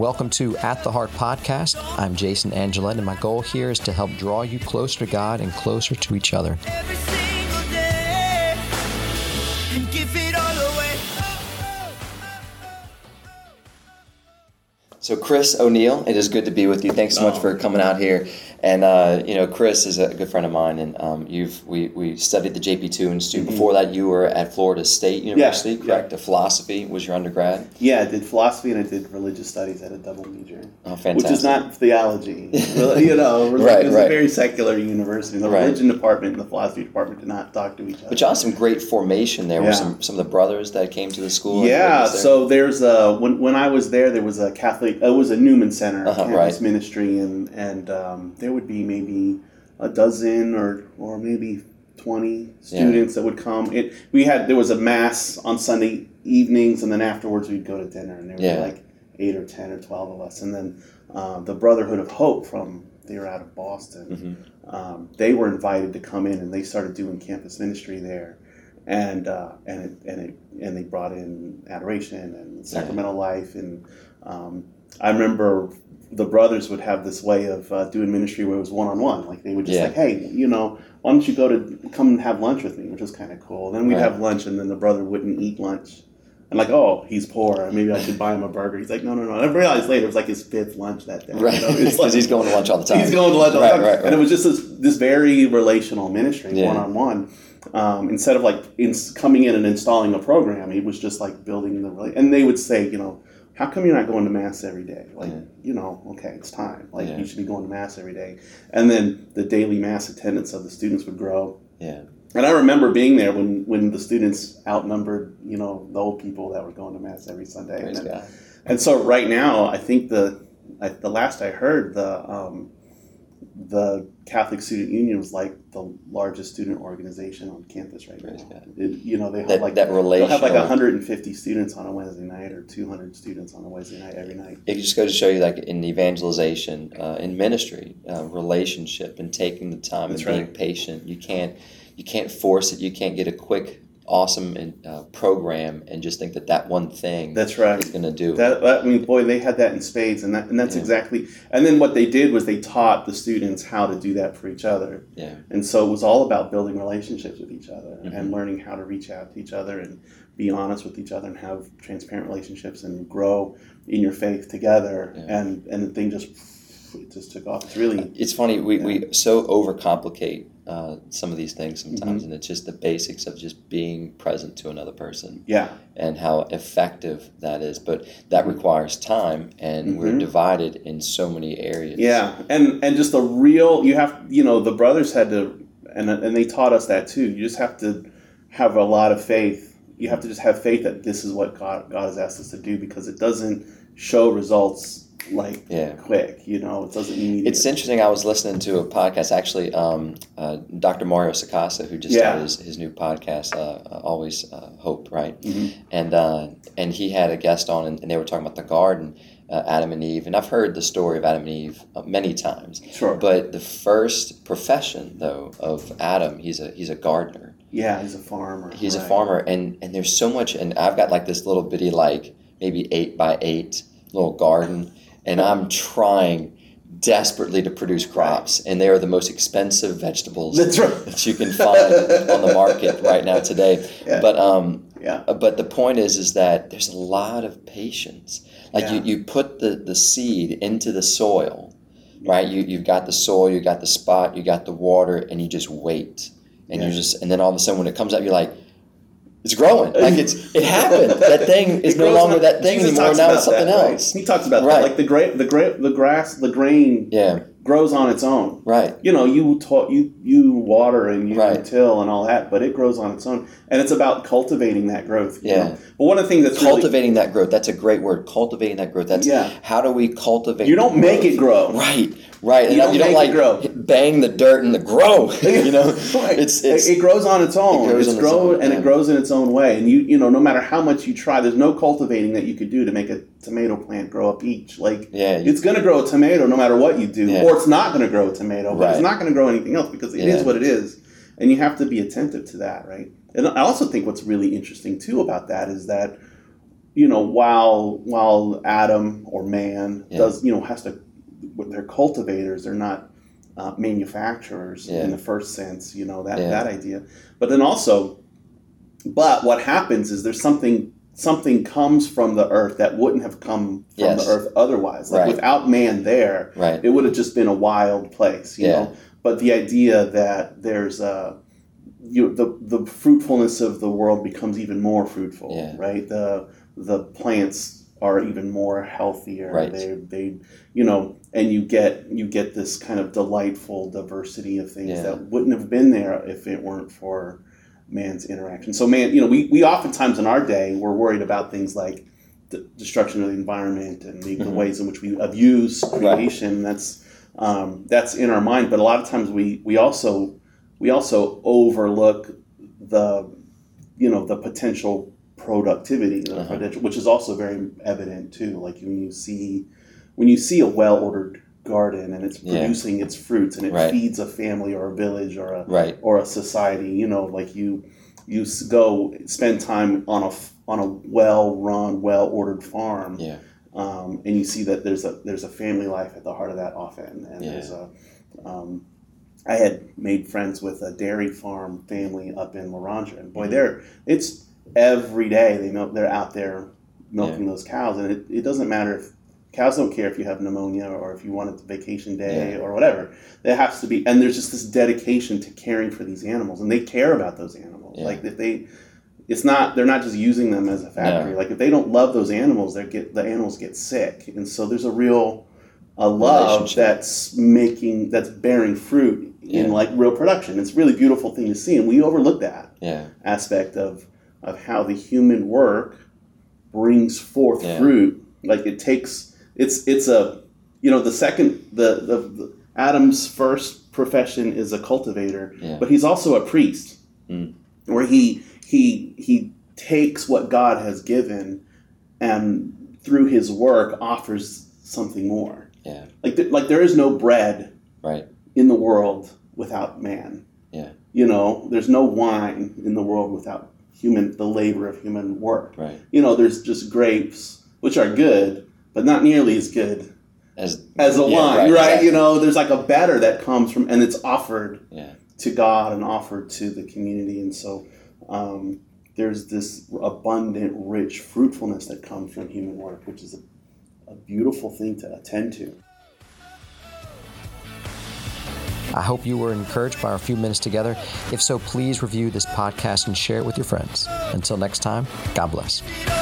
Welcome to At the Heart podcast. I'm Jason Angelette, and my goal here is to help draw you closer to God and closer to each other. every single day and give it all away. So, Chris O'Neill, it is good to be with you. Thanks so much for coming out here. And uh, you know, Chris is a good friend of mine, and um, you've we, we studied the JP two Institute. Before that, you were at Florida State University, Mm-hmm. yeah. correct? The philosophy was your undergrad. Yeah, I did philosophy and I did religious studies at a double major, Oh, fantastic! which is not theology. You know, Right, it was right. a very secular university. The Right. religion department and the philosophy department did not talk to each other. But you had some great formation there. Yeah. With some some of the brothers that came to the school. yeah, there. so there's a when, when I was there, there was a Catholic. It was a Newman Center Uh-huh, campus right. ministry, and and um, there would be maybe a dozen or or maybe twenty students that would come. It we had there was a mass on Sunday evenings, and then afterwards we'd go to dinner, and there Yeah. be like eight or ten or twelve of us, and then uh, the Brotherhood of Hope from they were out of Boston. Mm-hmm. Um, they were invited to come in, and they started doing campus ministry there and uh, and it, and it, and they brought in adoration and sacramental life and um, I remember the brothers would have this way of uh, doing ministry where it was one on one like they would just Yeah. like hey you know why don't you go to come and have lunch with me which was kind of cool then we'd Right. have lunch and then the brother wouldn't eat lunch and like oh he's poor maybe I should buy him a burger he's like no no no and I realized later it was like his fifth lunch that day right, know? It's because like- he's going to lunch all the time. He's going to lunch all Right, the time. right, right. And it was just this, this very relational ministry, one on one. Instead of like in, coming in and installing a program, it was just like building the. rela- And they would say, you know, how come you're not going to mass every day? Like, Yeah. you know, okay, it's time. Like, Yeah. you should be going to mass every day. And then the daily mass attendance of the students would grow. Yeah, And I remember being there when, when the students outnumbered, you know, the old people that were going to mass every Sunday. And, and so right now, I think the I, the last I heard, the um, the Catholic Student Union was like the largest student organization on campus right now. It, you know, they have That like that they'll have like 150 students on a Wednesday night or 200 students on a Wednesday night every night. it just goes to show you, like in evangelization, uh, in ministry, uh, relationship, and taking the time That's and being patient. You can't, you can't force it. You can't get a quick, awesome and, uh, program and just think that that one thing That's right. is going to do. That, that I mean, boy, they had that in spades, and that and that's Yeah. exactly. And then what they did was they taught the students how to do that for each other. yeah, And so it was all about building relationships with each other Mhm. and learning how to reach out to each other and be honest with each other and have transparent relationships and grow in your faith together. Yeah. And and the thing just it just took off. It's really it's funny we, we so overcomplicate uh, some of these things sometimes, Mm-hmm. and it's just the basics of just being present to another person yeah and how effective that is. But that requires time, and we're Mhm. divided in so many areas. yeah and and just the real you have you know the brothers had to and and they taught us that too. You just have to have a lot of faith. You have to just have faith that this is what God God has asked us to do because it doesn't show results like Yeah. quick. You know, it doesn't need. It's interesting. I was listening to a podcast, actually, um, uh, Dr. Mario Sacasa, who just Yeah. started his, his new podcast, uh, uh, Always uh, Hope, right? Mhm. And uh, and he had a guest on, and, and they were talking about the garden, uh, Adam and Eve. And I've heard the story of Adam and Eve uh, many times. Sure. But the first profession, though, of Adam, he's a he's a gardener. Yeah, he's a farmer. He's a farmer, and and there's so much. And I've got like this little bitty, like maybe eight by eight little garden, and I'm trying desperately to produce crops, and they are the most expensive vegetables right. that you can find on the market right now today. Yeah. But um, Yeah. uh, but the point is, is that there's a lot of patience. Like Yeah. you, you put the, the seed into the soil, right? You you've got the soil, you got the spot, you got the water, and you just wait, and you just and then all of a sudden when it comes up, you're like, it's growing. Like it's it happened. That thing is no longer on- that thing Jesus anymore. Now it's something that, right? else. He talks about Right. that, like the gra- the gra- the grass, the grain Yeah. Grows on its own. Right. You know, you you you water and you Right. till and all that, but it grows on its own, and it's about cultivating that growth. Yeah. know? But one of the things that's really, Cultivating that growth. That's a great word. Cultivating that growth. That's Yeah. how do we cultivate you don't make it grow. Right, right. You don't you don't like it grow. bang the dirt and the grow. you know, Right. it's it's it, grows on its own. It grows it's grow and yeah. it grows in its own way. And you you know, no matter how much you try, there's no cultivating that you could do to make a tomato plant grow a peach. Like yeah. You, it's going to grow a tomato no matter what you do, Yeah. or it's not going to grow a tomato, but Right. it's not going to grow anything else because it is Yeah. what it is, and you have to be attentive to that, right? And I also think what's really interesting too about that is that, you know, while while Adam or man Yeah. does, you know, has to, they're cultivators. They're not uh, manufacturers Yeah. in the first sense. You know that that idea. But then also, but what happens is there's something something comes from the earth that wouldn't have come from Yes. the earth otherwise. Like Right. without man there, Right. it would have just been a wild place, you Yeah. know. But the idea that there's a you the the fruitfulness of the world becomes even more fruitful, Yeah. right? The the plants are even more healthier. Right. They they you know, and you get you get this kind of delightful diversity of things Yeah. that wouldn't have been there if it weren't for man's interaction. So man, you know, we, we oftentimes in our day we're worried about things like the destruction of the environment and the, the Mhm. ways in which we abuse creation. That's um, that's in our mind, but a lot of times we we also we also overlook the you know the potential productivity, Uh-huh. potential, which is also very evident too. Like when you see when you see a well ordered garden and it's Yeah. producing its fruits and it Right. feeds a family or a village or a Right. or a society. You know, like you you go spend time on a on a well run, well ordered farm, Yeah. um, and you see that there's a there's a family life at the heart of that often, and Yeah. there's a. Um, I had made friends with a dairy farm family up in Loranger, and boy, Mhm. they're it's every day they milk. They're out there milking those cows, and it, it doesn't matter if cows don't care if you have pneumonia or if you want a vacation day Yeah. or whatever. There has to be, and there's just this dedication to caring for these animals, and they care about those animals. Yeah. Like if they, it's not they're not just using them as a factory. No. Like if they don't love those animals, they get the animals get sick, and so there's a real a love that's making that's bearing fruit in like real production. It's a really beautiful thing to see, and we overlook that Yeah. aspect of of how the human work brings forth Yeah. fruit. Like it takes it's it's a you know the second the the, the Adam's first profession is a cultivator, Yeah. but he's also a priest, Mm. where he he he takes what God has given and through his work offers something more. Yeah. Like th- like there is no bread Right. in the world without man. Yeah. You know, there's no wine in the world without human the labor of human work. Right. You know, there's just grapes, which are good, but not nearly as good As as a Yeah, wine, right, right? exactly. You know, there's like a better that comes from and it's offered Yeah. to God and offered to the community. And so um, there's this abundant, rich fruitfulness that comes from human work, which is a, a beautiful thing to attend to. I hope you were encouraged by our few minutes together. If so, please review this podcast and share it with your friends. Until next time, God bless. It all